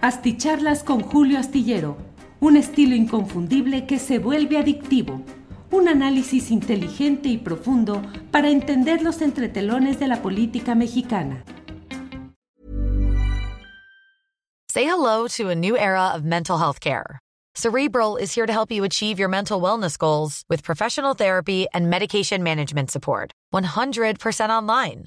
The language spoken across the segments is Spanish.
Asticharlas con Julio Astillero, un estilo inconfundible que se vuelve adictivo. Un análisis inteligente y profundo para entender los entretelones de la política mexicana. Say hello to a new era of mental health care. Cerebral is here to help you achieve your mental wellness goals with professional therapy and medication management support. 100% online.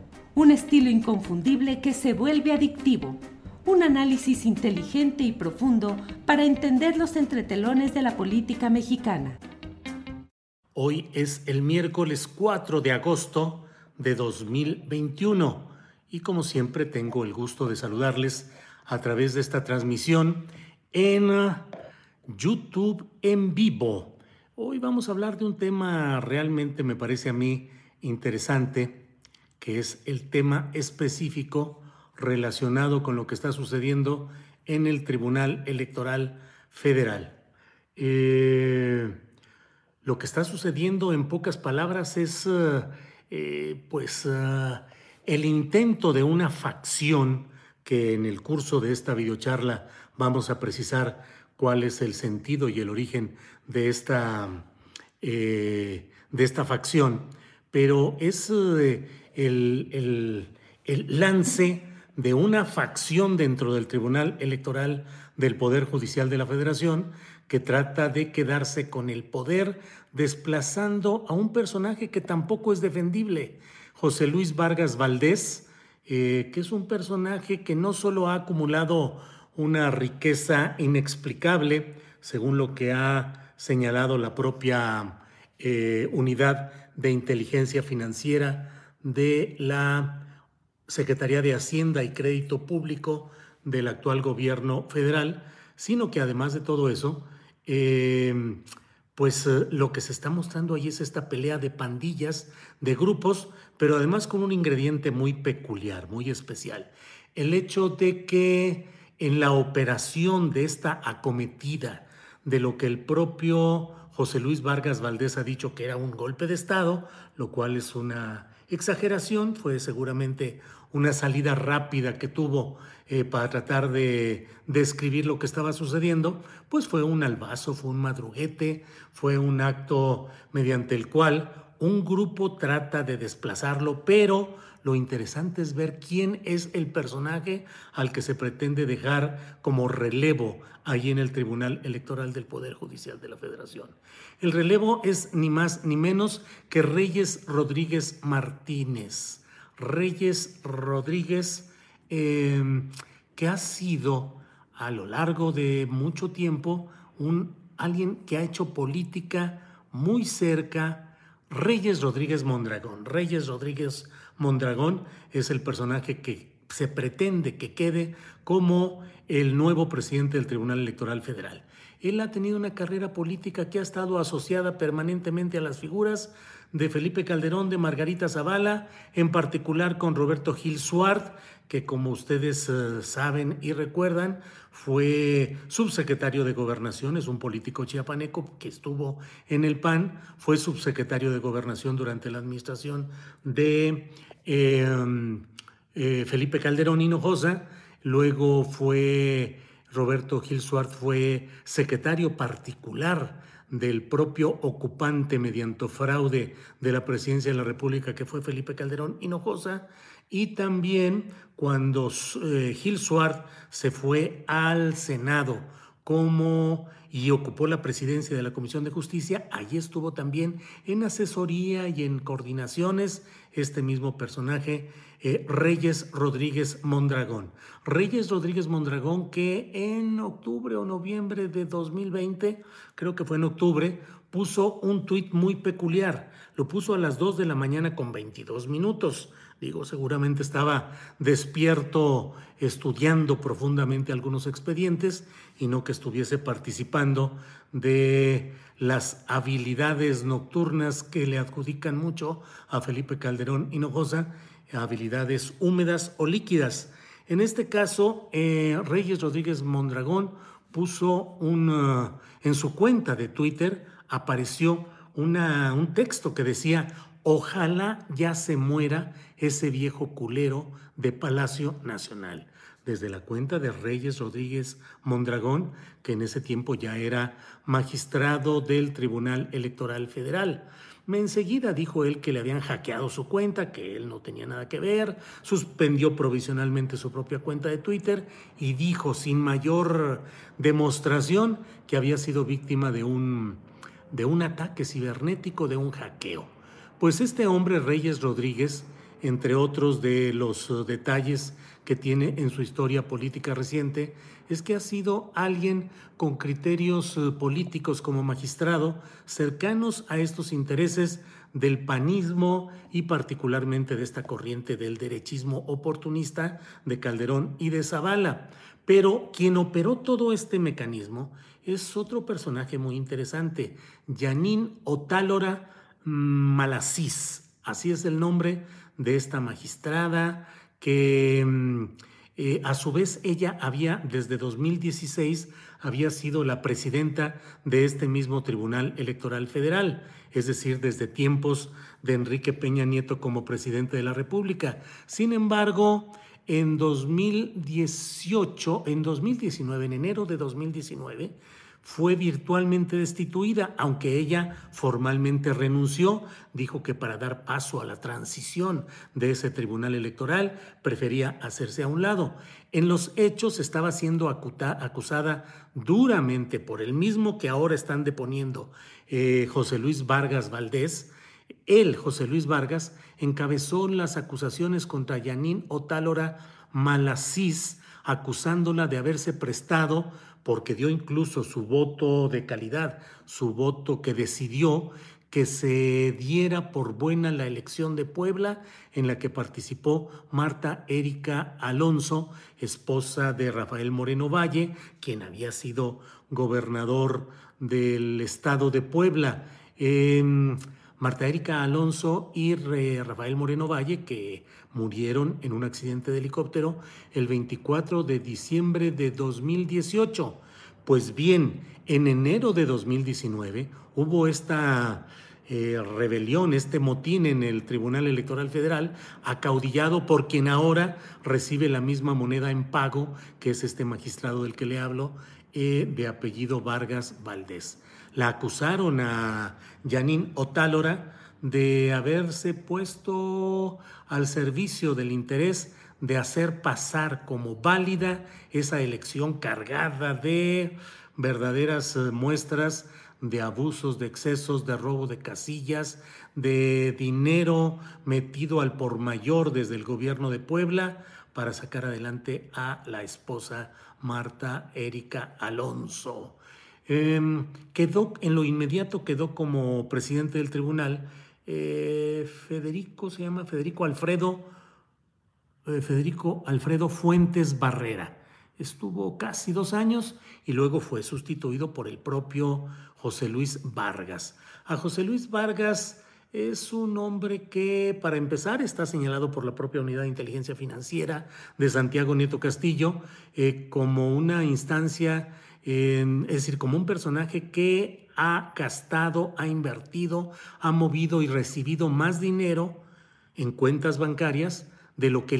un estilo inconfundible que se vuelve adictivo, un análisis inteligente y profundo para entender los entretelones de la política mexicana. Hoy es el miércoles 4 de agosto de 2021 y como siempre tengo el gusto de saludarles a través de esta transmisión en YouTube en vivo. Hoy vamos a hablar de un tema realmente me parece a mí interesante que es el tema específico relacionado con lo que está sucediendo en el Tribunal Electoral Federal. Eh, lo que está sucediendo en pocas palabras es eh, eh, pues el intento de una facción que en el curso de esta videocharla vamos a precisar cuál es el sentido y el origen de esta, de esta facción, pero es el, lance de una facción dentro del Tribunal Electoral del Poder Judicial de la Federación que trata de quedarse con el poder desplazando a un personaje que tampoco es defendible, José Luis Vargas Valdés, eh, que es un personaje que no solo ha acumulado una riqueza inexplicable, según lo que ha señalado la propia eh, unidad de inteligencia financiera de la Secretaría de Hacienda y Crédito Público del actual gobierno federal, sino que además de todo eso, eh, pues eh, lo que se está mostrando ahí es esta pelea de pandillas, de grupos, pero además con un ingrediente muy peculiar, muy especial. El hecho de que en la operación de esta acometida, de lo que el propio José Luis Vargas Valdés ha dicho que era un golpe de Estado, lo cual es una exageración, fue seguramente una salida rápida que tuvo eh, para tratar de describir lo que estaba sucediendo, pues fue un albazo, fue un madruguete, fue un acto mediante el cual un grupo trata de desplazarlo, pero lo interesante es ver quién es el personaje al que se pretende dejar como relevo allí en el Tribunal Electoral del Poder Judicial de la Federación. El relevo es ni más ni menos que Reyes Rodríguez Martínez. Reyes Rodríguez, em, que ha sido a lo largo de mucho tiempo un, alguien que ha hecho política muy cerca. Reyes Rodríguez Mondragón. Reyes Rodríguez Mondragón es el personaje que se pretende que quede como el nuevo presidente del Tribunal Electoral Federal. Él ha tenido una carrera política que ha estado asociada permanentemente a las figuras de Felipe Calderón, de Margarita Zavala, en particular con Roberto Gil Suart, que como ustedes eh, saben y recuerdan, fue subsecretario de Gobernación, es un político chiapaneco que estuvo en el PAN, fue subsecretario de Gobernación durante la administración de Em, eh, Felipe Calderón Hinojosa, luego fue Roberto Gil Suárez, fue secretario particular del propio ocupante mediante fraude de la presidencia de la República, que fue Felipe Calderón Hinojosa, y también cuando eh, Gil Suárez se fue al Senado como y ocupó la presidencia de la Comisión de Justicia, allí estuvo también en asesoría y en coordinaciones este mismo personaje, eh, Reyes Rodríguez Mondragón. Reyes Rodríguez Mondragón que en octubre o noviembre de 2020, creo que fue en octubre, puso un tuit muy peculiar. Lo puso a las 2 de la mañana con 22 minutos. Digo, seguramente estaba despierto estudiando profundamente algunos expedientes y no que estuviese participando de las habilidades nocturnas que le adjudican mucho a Felipe Calderón Hinojosa, habilidades húmedas o líquidas. En este caso, eh, Reyes Rodríguez Mondragón puso un, uh, en su cuenta de Twitter, apareció un texto que decía, ojalá ya se muera ese viejo culero de Palacio Nacional desde la cuenta de Reyes Rodríguez Mondragón, que en ese tiempo ya era magistrado del Tribunal Electoral Federal. Enseguida dijo él que le habían hackeado su cuenta, que él no tenía nada que ver, suspendió provisionalmente su propia cuenta de Twitter y dijo sin mayor demostración que había sido víctima de un, de un ataque cibernético, de un hackeo. Pues este hombre, Reyes Rodríguez, entre otros de los detalles que tiene en su historia política reciente es que ha sido alguien con criterios eh, políticos como magistrado cercanos a estos intereses del panismo y particularmente de esta corriente del derechismo oportunista de Calderón y de Zavala. Pero quien operó todo este mecanismo es otro personaje muy interesante, Yanín Otálora Malasís. Así es el nombre de esta magistrada que mm, eh, a su vez ella había, desde 2016, había sido la presidenta de este mismo Tribunal Electoral Federal, es decir, desde tiempos de Enrique Peña Nieto como presidente de la República. Sin embargo, en 2018, en 2019, en enero de 2019, fue virtualmente destituida, aunque ella formalmente renunció, dijo que para dar paso a la transición de ese tribunal electoral prefería hacerse a un lado. En los hechos estaba siendo acusada duramente por el mismo que ahora están deponiendo eh, José Luis Vargas Valdés. Él, José Luis Vargas, encabezó las acusaciones contra Yanín Otálora Malasís, acusándola de haberse prestado porque dio incluso su voto de calidad, su voto que decidió que se diera por buena la elección de Puebla en la que participó Marta Erika Alonso, esposa de Rafael Moreno Valle, quien había sido gobernador del estado de Puebla. Em, Marta Erika Alonso y Rafael Moreno Valle, que murieron en un accidente de helicóptero el 24 de diciembre de 2018. Pues bien, en enero de 2019 hubo esta eh, rebelión, este motín en el Tribunal Electoral Federal, acaudillado por quien ahora recibe la misma moneda en pago, que es este magistrado del que le hablo, eh, de apellido Vargas Valdés. La acusaron a Janine Otálora de haberse puesto al servicio del interés de hacer pasar como válida esa elección cargada de verdaderas eh, muestras de abusos, de excesos, de robo de casillas, de dinero metido al por mayor desde el gobierno de Puebla para sacar adelante a la esposa Marta Erika Alonso. Em, quedó, en lo inmediato quedó como presidente del tribunal eh, Federico, se llama Federico Alfredo, eh, Federico Alfredo Fuentes Barrera. Estuvo casi dos años y luego fue sustituido por el propio José Luis Vargas. A José Luis Vargas es un hombre que, para empezar, está señalado por la propia Unidad de Inteligencia Financiera de Santiago Nieto Castillo eh, como una instancia es decir, como un personaje que ha gastado, ha invertido, ha movido y recibido más dinero en cuentas bancarias de lo que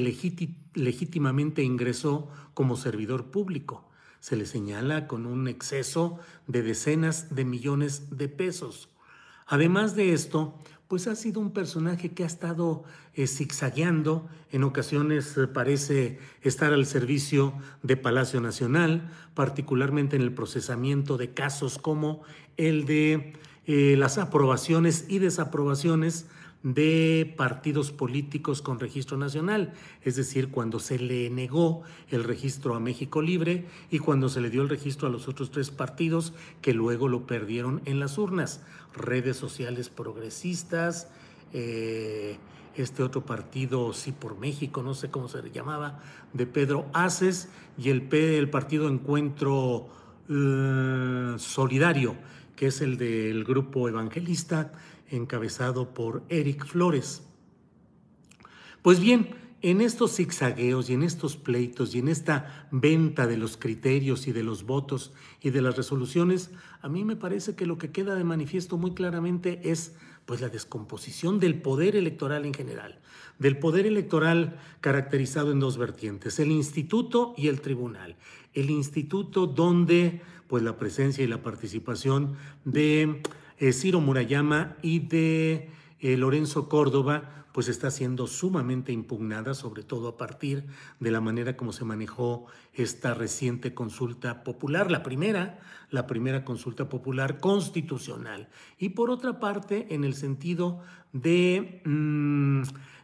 legítimamente ingresó como servidor público. Se le señala con un exceso de decenas de millones de pesos. Además de esto, pues ha sido un personaje que ha estado eh, zigzagueando, en ocasiones eh, parece estar al servicio de Palacio Nacional, particularmente en el procesamiento de casos como el de eh, las aprobaciones y desaprobaciones de partidos políticos con registro nacional, es decir, cuando se le negó el registro a México Libre y cuando se le dio el registro a los otros tres partidos que luego lo perdieron en las urnas, redes sociales progresistas, eh, este otro partido, sí por México, no sé cómo se llamaba, de Pedro Aces y el, el partido Encuentro eh, Solidario, que es el del grupo evangelista encabezado por Eric Flores. Pues bien, en estos zigzagueos y en estos pleitos y en esta venta de los criterios y de los votos y de las resoluciones, a mí me parece que lo que queda de manifiesto muy claramente es pues la descomposición del poder electoral en general, del poder electoral caracterizado en dos vertientes, el instituto y el tribunal. El instituto donde pues la presencia y la participación de eh, Ciro Murayama y de eh, Lorenzo Córdoba, pues está siendo sumamente impugnada, sobre todo a partir de la manera como se manejó esta reciente consulta popular, la primera, la primera consulta popular constitucional. Y por otra parte, en el sentido de mm,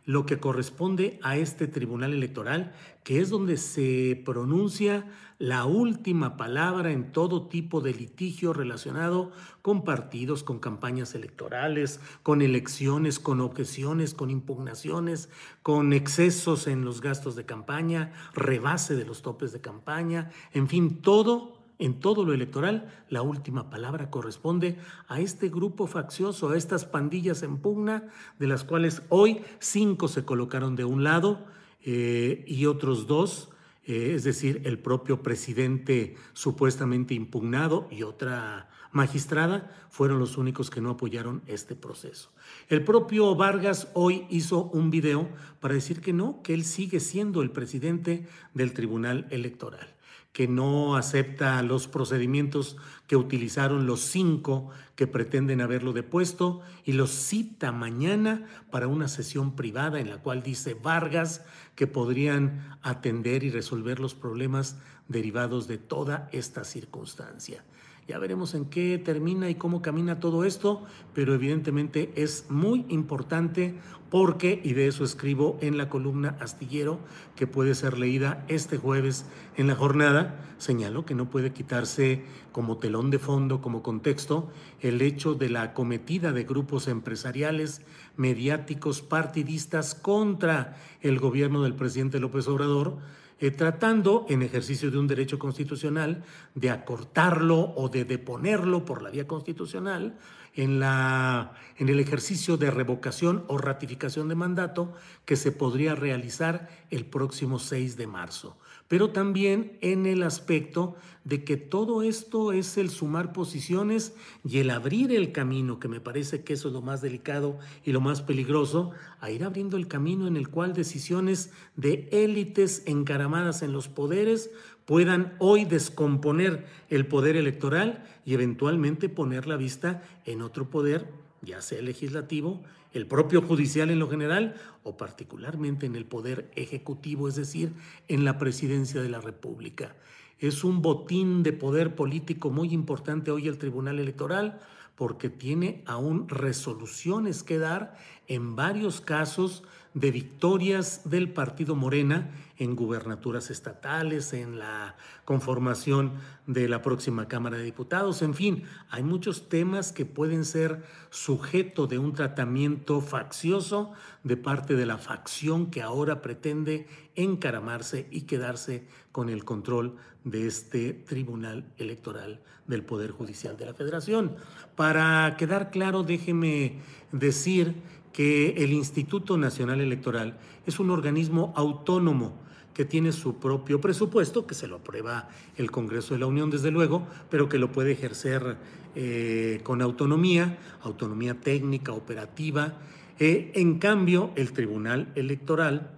lo que corresponde a este tribunal electoral, que es donde se pronuncia la última palabra en todo tipo de litigio relacionado con partidos, con campañas electorales, con elecciones, con objeciones, con impugnaciones, con excesos en los gastos de campaña, rebase de los topes de campaña, en fin, todo en todo lo electoral, la última palabra corresponde a este grupo faccioso, a estas pandillas en pugna, de las cuales hoy cinco se colocaron de un lado eh, y otros dos eh, es decir, el propio presidente supuestamente impugnado y otra magistrada, fueron los únicos que no apoyaron este proceso. El propio Vargas hoy hizo un video para decir que no, que él sigue siendo el presidente del Tribunal Electoral que no acepta los procedimientos que utilizaron los cinco que pretenden haberlo depuesto y los cita mañana para una sesión privada en la cual dice Vargas que podrían atender y resolver los problemas derivados de toda esta circunstancia. Ya veremos en qué termina y cómo camina todo esto, pero evidentemente es muy importante porque, y de eso escribo en la columna astillero, que puede ser leída este jueves en la jornada, señalo que no puede quitarse como telón de fondo, como contexto, el hecho de la acometida de grupos empresariales, mediáticos, partidistas contra el gobierno del presidente López Obrador, eh, tratando, en ejercicio de un derecho constitucional, de acortarlo o de deponerlo por la vía constitucional en, la, en el ejercicio de revocación o ratificación de mandato que se podría realizar el próximo 6 de marzo pero también en el aspecto de que todo esto es el sumar posiciones y el abrir el camino, que me parece que eso es lo más delicado y lo más peligroso, a ir abriendo el camino en el cual decisiones de élites encaramadas en los poderes puedan hoy descomponer el poder electoral y eventualmente poner la vista en otro poder, ya sea legislativo, el propio judicial en lo general o particularmente en el poder ejecutivo, es decir, en la presidencia de la República. Es un botín de poder político muy importante hoy el Tribunal Electoral porque tiene aún resoluciones que dar en varios casos de victorias del partido Morena en gubernaturas estatales, en la conformación de la próxima Cámara de Diputados, en fin, hay muchos temas que pueden ser sujeto de un tratamiento faccioso de parte de la facción que ahora pretende encaramarse y quedarse con el control de este Tribunal Electoral del Poder Judicial de la Federación. Para quedar claro, déjeme decir que el Instituto Nacional Electoral es un organismo autónomo que tiene su propio presupuesto, que se lo aprueba el Congreso de la Unión, desde luego, pero que lo puede ejercer eh, con autonomía, autonomía técnica, operativa. Eh, en cambio, el Tribunal Electoral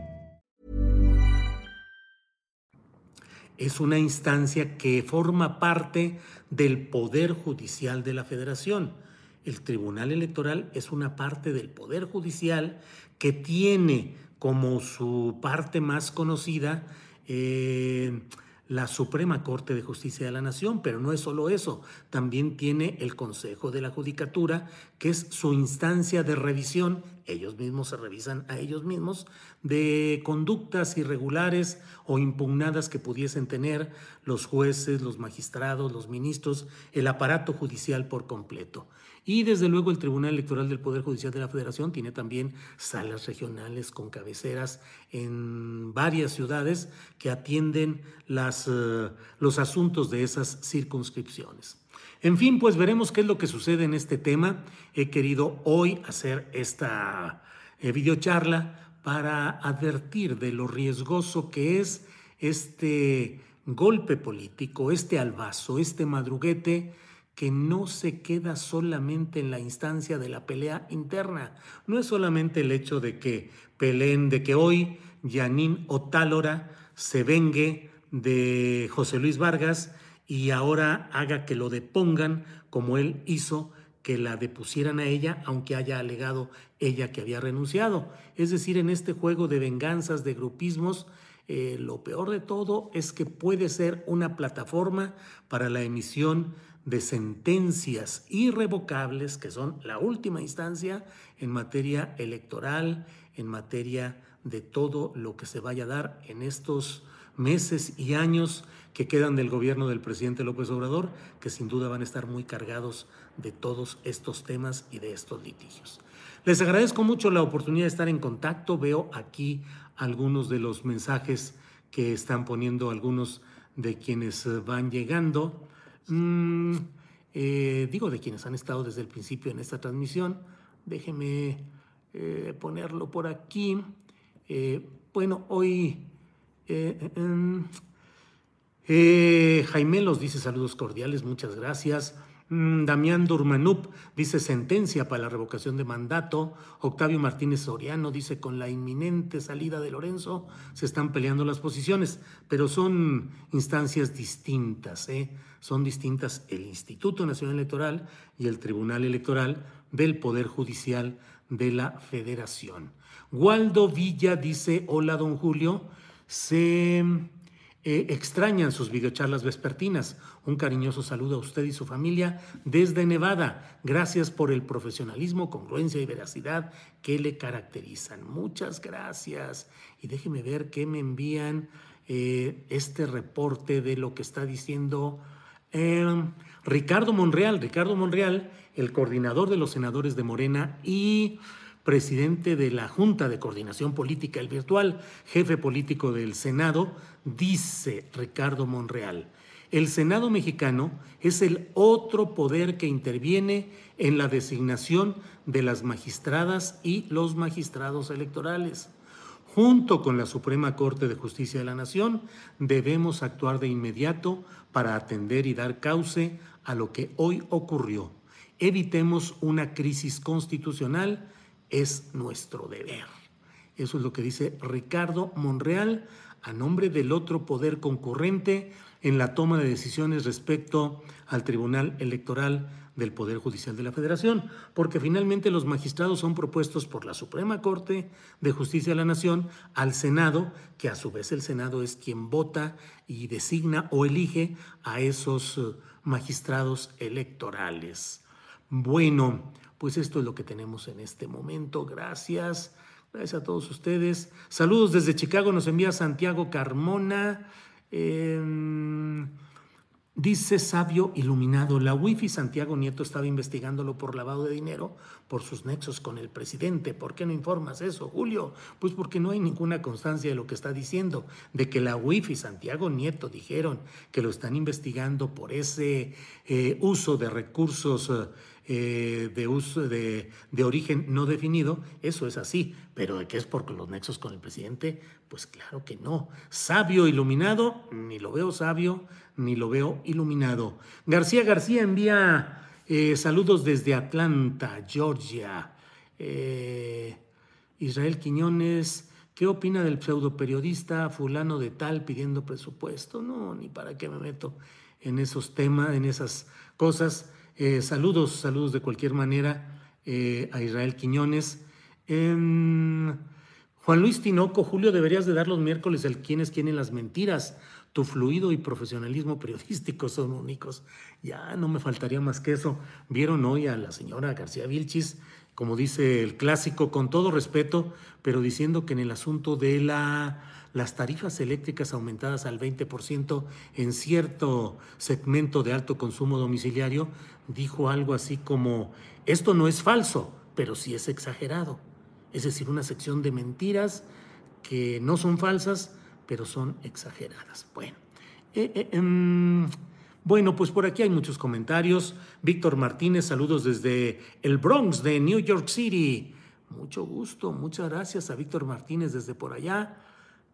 Es una instancia que forma parte del Poder Judicial de la Federación. El Tribunal Electoral es una parte del Poder Judicial que tiene como su parte más conocida eh, la Suprema Corte de Justicia de la Nación, pero no es solo eso, también tiene el Consejo de la Judicatura, que es su instancia de revisión, ellos mismos se revisan a ellos mismos, de conductas irregulares o impugnadas que pudiesen tener los jueces, los magistrados, los ministros, el aparato judicial por completo. Y desde luego el Tribunal Electoral del Poder Judicial de la Federación tiene también salas regionales con cabeceras en varias ciudades que atienden las, eh, los asuntos de esas circunscripciones. En fin, pues veremos qué es lo que sucede en este tema. He querido hoy hacer esta eh, videocharla para advertir de lo riesgoso que es este golpe político, este albazo, este madruguete que no se queda solamente en la instancia de la pelea interna. No es solamente el hecho de que peleen, de que hoy Yanín Otálora se vengue de José Luis Vargas y ahora haga que lo depongan como él hizo que la depusieran a ella, aunque haya alegado ella que había renunciado. Es decir, en este juego de venganzas, de grupismos, eh, lo peor de todo es que puede ser una plataforma para la emisión de sentencias irrevocables, que son la última instancia en materia electoral, en materia de todo lo que se vaya a dar en estos meses y años que quedan del gobierno del presidente López Obrador, que sin duda van a estar muy cargados de todos estos temas y de estos litigios. Les agradezco mucho la oportunidad de estar en contacto. Veo aquí algunos de los mensajes que están poniendo algunos de quienes van llegando. Mm, eh, digo de quienes han estado desde el principio en esta transmisión. Déjeme eh, ponerlo por aquí. Eh, bueno, hoy Jaime los dice saludos cordiales, muchas gracias. Mm, Damián Durmanup dice sentencia para la revocación de mandato. Octavio Martínez Soriano dice con la inminente salida de Lorenzo se están peleando las posiciones, pero son instancias distintas. ¿eh? Son distintas el Instituto Nacional Electoral y el Tribunal Electoral del Poder Judicial de la Federación. Waldo Villa dice, hola don Julio, se eh, extrañan sus videocharlas vespertinas. Un cariñoso saludo a usted y su familia desde Nevada. Gracias por el profesionalismo, congruencia y veracidad que le caracterizan. Muchas gracias. Y déjeme ver qué me envían eh, este reporte de lo que está diciendo eh, Ricardo Monreal. Ricardo Monreal, el coordinador de los senadores de Morena y presidente de la Junta de Coordinación Política, el virtual jefe político del Senado, dice Ricardo Monreal, el Senado mexicano es el otro poder que interviene en la designación de las magistradas y los magistrados electorales. Junto con la Suprema Corte de Justicia de la Nación, debemos actuar de inmediato para atender y dar cauce a lo que hoy ocurrió. Evitemos una crisis constitucional es nuestro deber. Eso es lo que dice Ricardo Monreal a nombre del otro poder concurrente en la toma de decisiones respecto al Tribunal Electoral del Poder Judicial de la Federación, porque finalmente los magistrados son propuestos por la Suprema Corte de Justicia de la Nación al Senado, que a su vez el Senado es quien vota y designa o elige a esos magistrados electorales. Bueno, pues esto es lo que tenemos en este momento. Gracias. Gracias a todos ustedes. Saludos desde Chicago, nos envía Santiago Carmona. Em, dice sabio iluminado, la wifi Santiago Nieto estaba investigándolo por lavado de dinero por sus nexos con el presidente. ¿Por qué no informas eso, Julio? Pues porque no hay ninguna constancia de lo que está diciendo, de que la wifi Santiago Nieto dijeron que lo están investigando por ese eh, uso de recursos. Eh, de uso de, de, origen no definido, eso es así, pero de que es porque los nexos con el presidente, pues claro que no. Sabio iluminado, ni lo veo sabio, ni lo veo iluminado. García García envía eh, saludos desde Atlanta, Georgia. Eh, Israel Quiñones, ¿qué opina del pseudo periodista fulano de tal pidiendo presupuesto? No, ni para qué me meto en esos temas, en esas cosas. Eh, saludos, saludos de cualquier manera eh, a Israel Quiñones. Juan Luis Tinoco, Julio, deberías de dar los miércoles el quién es quién en las mentiras. Tu fluido y profesionalismo periodístico son únicos. Ya no me faltaría más que eso. Vieron hoy a la señora García Vilchis, como dice el clásico, con todo respeto, pero diciendo que en el asunto de la las tarifas eléctricas aumentadas al 20% en cierto segmento de alto consumo domiciliario, dijo algo así como, esto no es falso, pero sí es exagerado. Es decir, una sección de mentiras que no son falsas, pero son exageradas. Bueno, eh, eh, em, bueno, pues por aquí hay muchos comentarios. Víctor Martínez, saludos desde el Bronx de New York City. Mucho gusto, muchas gracias a Víctor Martínez desde por allá.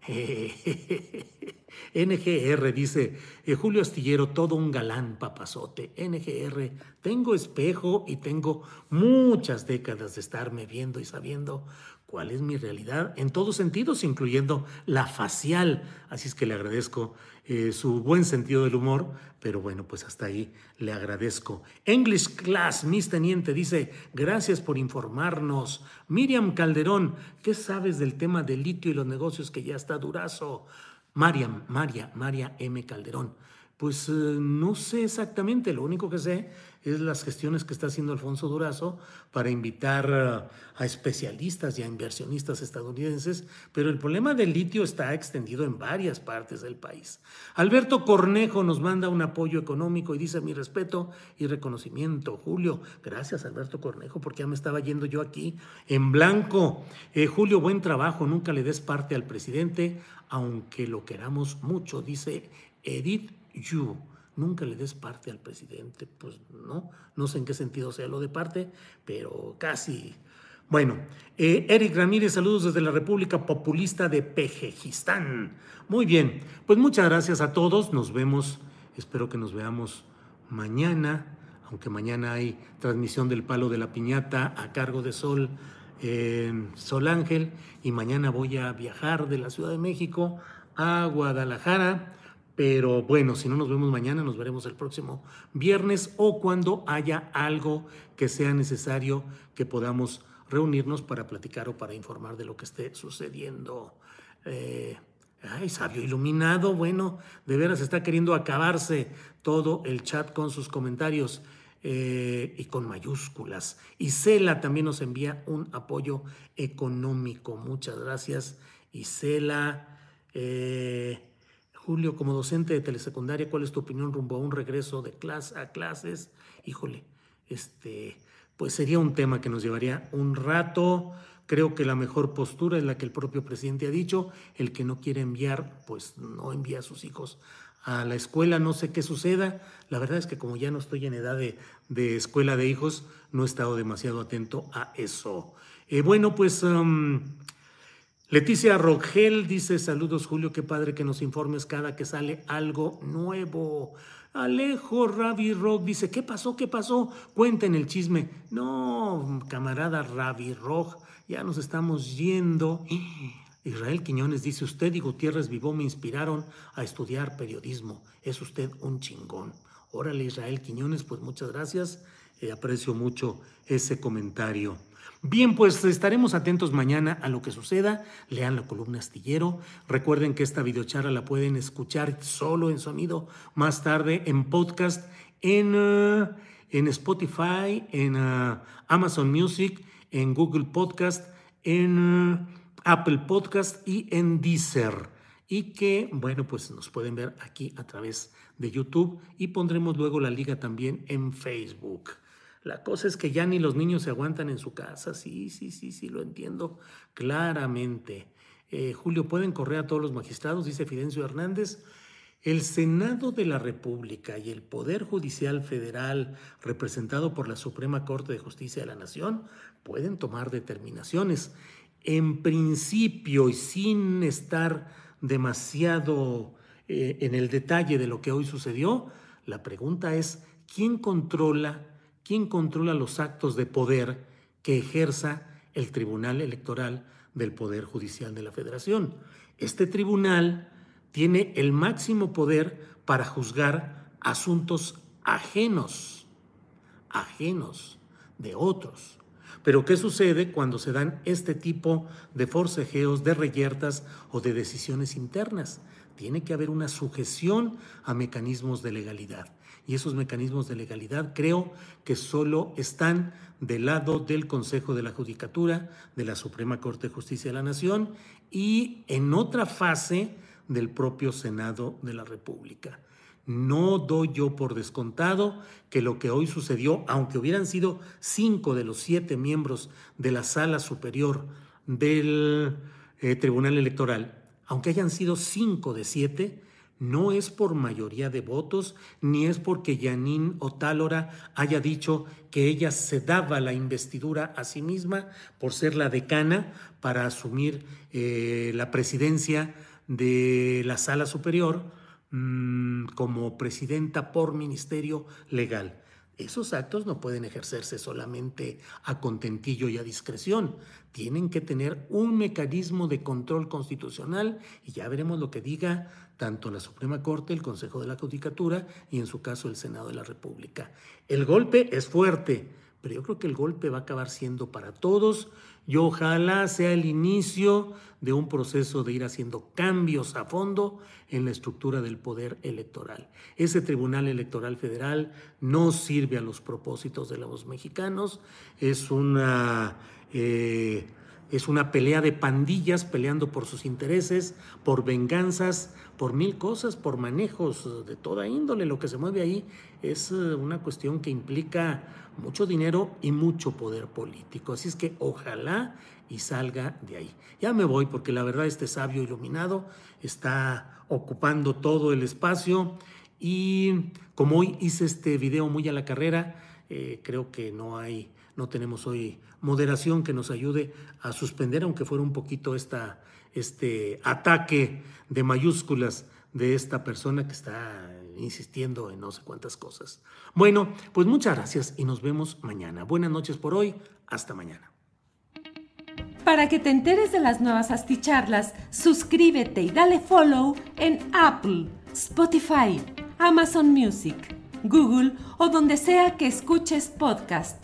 NGR dice, eh, Julio Astillero, todo un galán papazote. NGR, tengo espejo y tengo muchas décadas de estarme viendo y sabiendo cuál es mi realidad en todos sentidos, incluyendo la facial. Así es que le agradezco eh, su buen sentido del humor, pero bueno, pues hasta ahí le agradezco. English Class, Miss Teniente, dice, gracias por informarnos. Miriam Calderón, ¿qué sabes del tema del litio y los negocios que ya está durazo? Mariam, María, María M. Calderón. Pues eh, no sé exactamente, lo único que sé es las gestiones que está haciendo Alfonso Durazo para invitar a especialistas y a inversionistas estadounidenses, pero el problema del litio está extendido en varias partes del país. Alberto Cornejo nos manda un apoyo económico y dice mi respeto y reconocimiento. Julio, gracias Alberto Cornejo, porque ya me estaba yendo yo aquí en blanco. Eh, Julio, buen trabajo, nunca le des parte al presidente, aunque lo queramos mucho, dice Edith you. Nunca le des parte al presidente, pues no, no sé en qué sentido sea lo de parte, pero casi. Bueno, eh, Eric Ramírez, saludos desde la República Populista de Pejejistán. Muy bien, pues muchas gracias a todos, nos vemos, espero que nos veamos mañana, aunque mañana hay transmisión del Palo de la Piñata a cargo de Sol, Sol Ángel, y mañana voy a viajar de la Ciudad de México a Guadalajara pero bueno, si no nos vemos mañana, nos veremos el próximo viernes o cuando haya algo que sea necesario que podamos reunirnos para platicar o para informar de lo que esté sucediendo. Eh, ay, sabio iluminado, bueno, de veras está queriendo acabarse todo el chat con sus comentarios eh, y con mayúsculas. Y Cela también nos envía un apoyo económico. Muchas gracias, Isela. Eh, Julio, como docente de telesecundaria, ¿cuál es tu opinión rumbo a un regreso de clase a clases? Híjole, este, pues sería un tema que nos llevaría un rato. Creo que la mejor postura es la que el propio presidente ha dicho. El que no quiere enviar, pues no envía a sus hijos a la escuela. No sé qué suceda. La verdad es que como ya no estoy en edad de, escuela de hijos, no he estado demasiado atento a eso. Eh, bueno, pues um, Leticia Rogel dice, saludos Julio, qué padre que nos informes cada que sale algo nuevo. Alejo Ravi Rock dice, ¿qué pasó? ¿Qué pasó? Cuenten el chisme. No, camarada Ravi Rock, ya nos estamos yendo. Israel Quiñones dice, usted y Gutiérrez Vivó me inspiraron a estudiar periodismo. Es usted un chingón. Órale, Israel Quiñones, pues muchas gracias. Eh, aprecio mucho ese comentario. Bien, pues estaremos atentos mañana a lo que suceda. Lean la columna astillero. Recuerden que esta videocharla la pueden escuchar solo en sonido más tarde en podcast, en, uh, en Spotify, en uh, Amazon Music, en Google Podcast, en uh, Apple Podcast y en Deezer. Y que, bueno, pues nos pueden ver aquí a través de YouTube y pondremos luego la liga también en Facebook. La cosa es que ya ni los niños se aguantan en su casa. Sí, sí, sí, sí, lo entiendo claramente. Eh, Julio, ¿pueden correr a todos los magistrados? Dice Fidencio Hernández. El Senado de la República y el Poder Judicial Federal, representado por la Suprema Corte de Justicia de la Nación, pueden tomar determinaciones. En principio y sin estar demasiado eh, en el detalle de lo que hoy sucedió, la pregunta es, ¿quién controla? Quién controla los actos de poder que ejerza el Tribunal Electoral del Poder Judicial de la Federación. Este tribunal tiene el máximo poder para juzgar asuntos ajenos, ajenos de otros. Pero ¿qué sucede cuando se dan este tipo de forcejeos, de reyertas o de decisiones internas? Tiene que haber una sujeción a mecanismos de legalidad y esos mecanismos de legalidad creo que solo están del lado del Consejo de la Judicatura, de la Suprema Corte de Justicia de la Nación y en otra fase del propio Senado de la República. No doy yo por descontado que lo que hoy sucedió, aunque hubieran sido cinco de los siete miembros de la sala superior del eh, Tribunal Electoral, aunque hayan sido cinco de siete, no es por mayoría de votos, ni es porque Yanín Otálora haya dicho que ella se daba la investidura a sí misma por ser la decana para asumir eh, la presidencia de la sala superior mm, como presidenta por ministerio legal. Esos actos no pueden ejercerse solamente a contentillo y a discreción. Tienen que tener un mecanismo de control constitucional y ya veremos lo que diga tanto la Suprema Corte, el Consejo de la Judicatura y en su caso el Senado de la República. El golpe es fuerte, pero yo creo que el golpe va a acabar siendo para todos y ojalá sea el inicio de un proceso de ir haciendo cambios a fondo en la estructura del poder electoral. Ese Tribunal Electoral Federal no sirve a los propósitos de los mexicanos, es una... Eh, es una pelea de pandillas peleando por sus intereses, por venganzas, por mil cosas, por manejos de toda índole. Lo que se mueve ahí es eh, una cuestión que implica mucho dinero y mucho poder político. Así es que ojalá y salga de ahí. Ya me voy porque la verdad este sabio iluminado está ocupando todo el espacio y como hoy hice este video muy a la carrera, eh, creo que no hay no tenemos hoy moderación que nos ayude a suspender, aunque fuera un poquito esta, este ataque de mayúsculas de esta persona que está insistiendo en no sé cuántas cosas. Bueno, pues muchas gracias y nos vemos mañana. Buenas noches por hoy, hasta mañana. Para que te enteres de las nuevas asticharlas, suscríbete y dale follow en Apple, Spotify, Amazon Music, Google o donde sea que escuches podcast.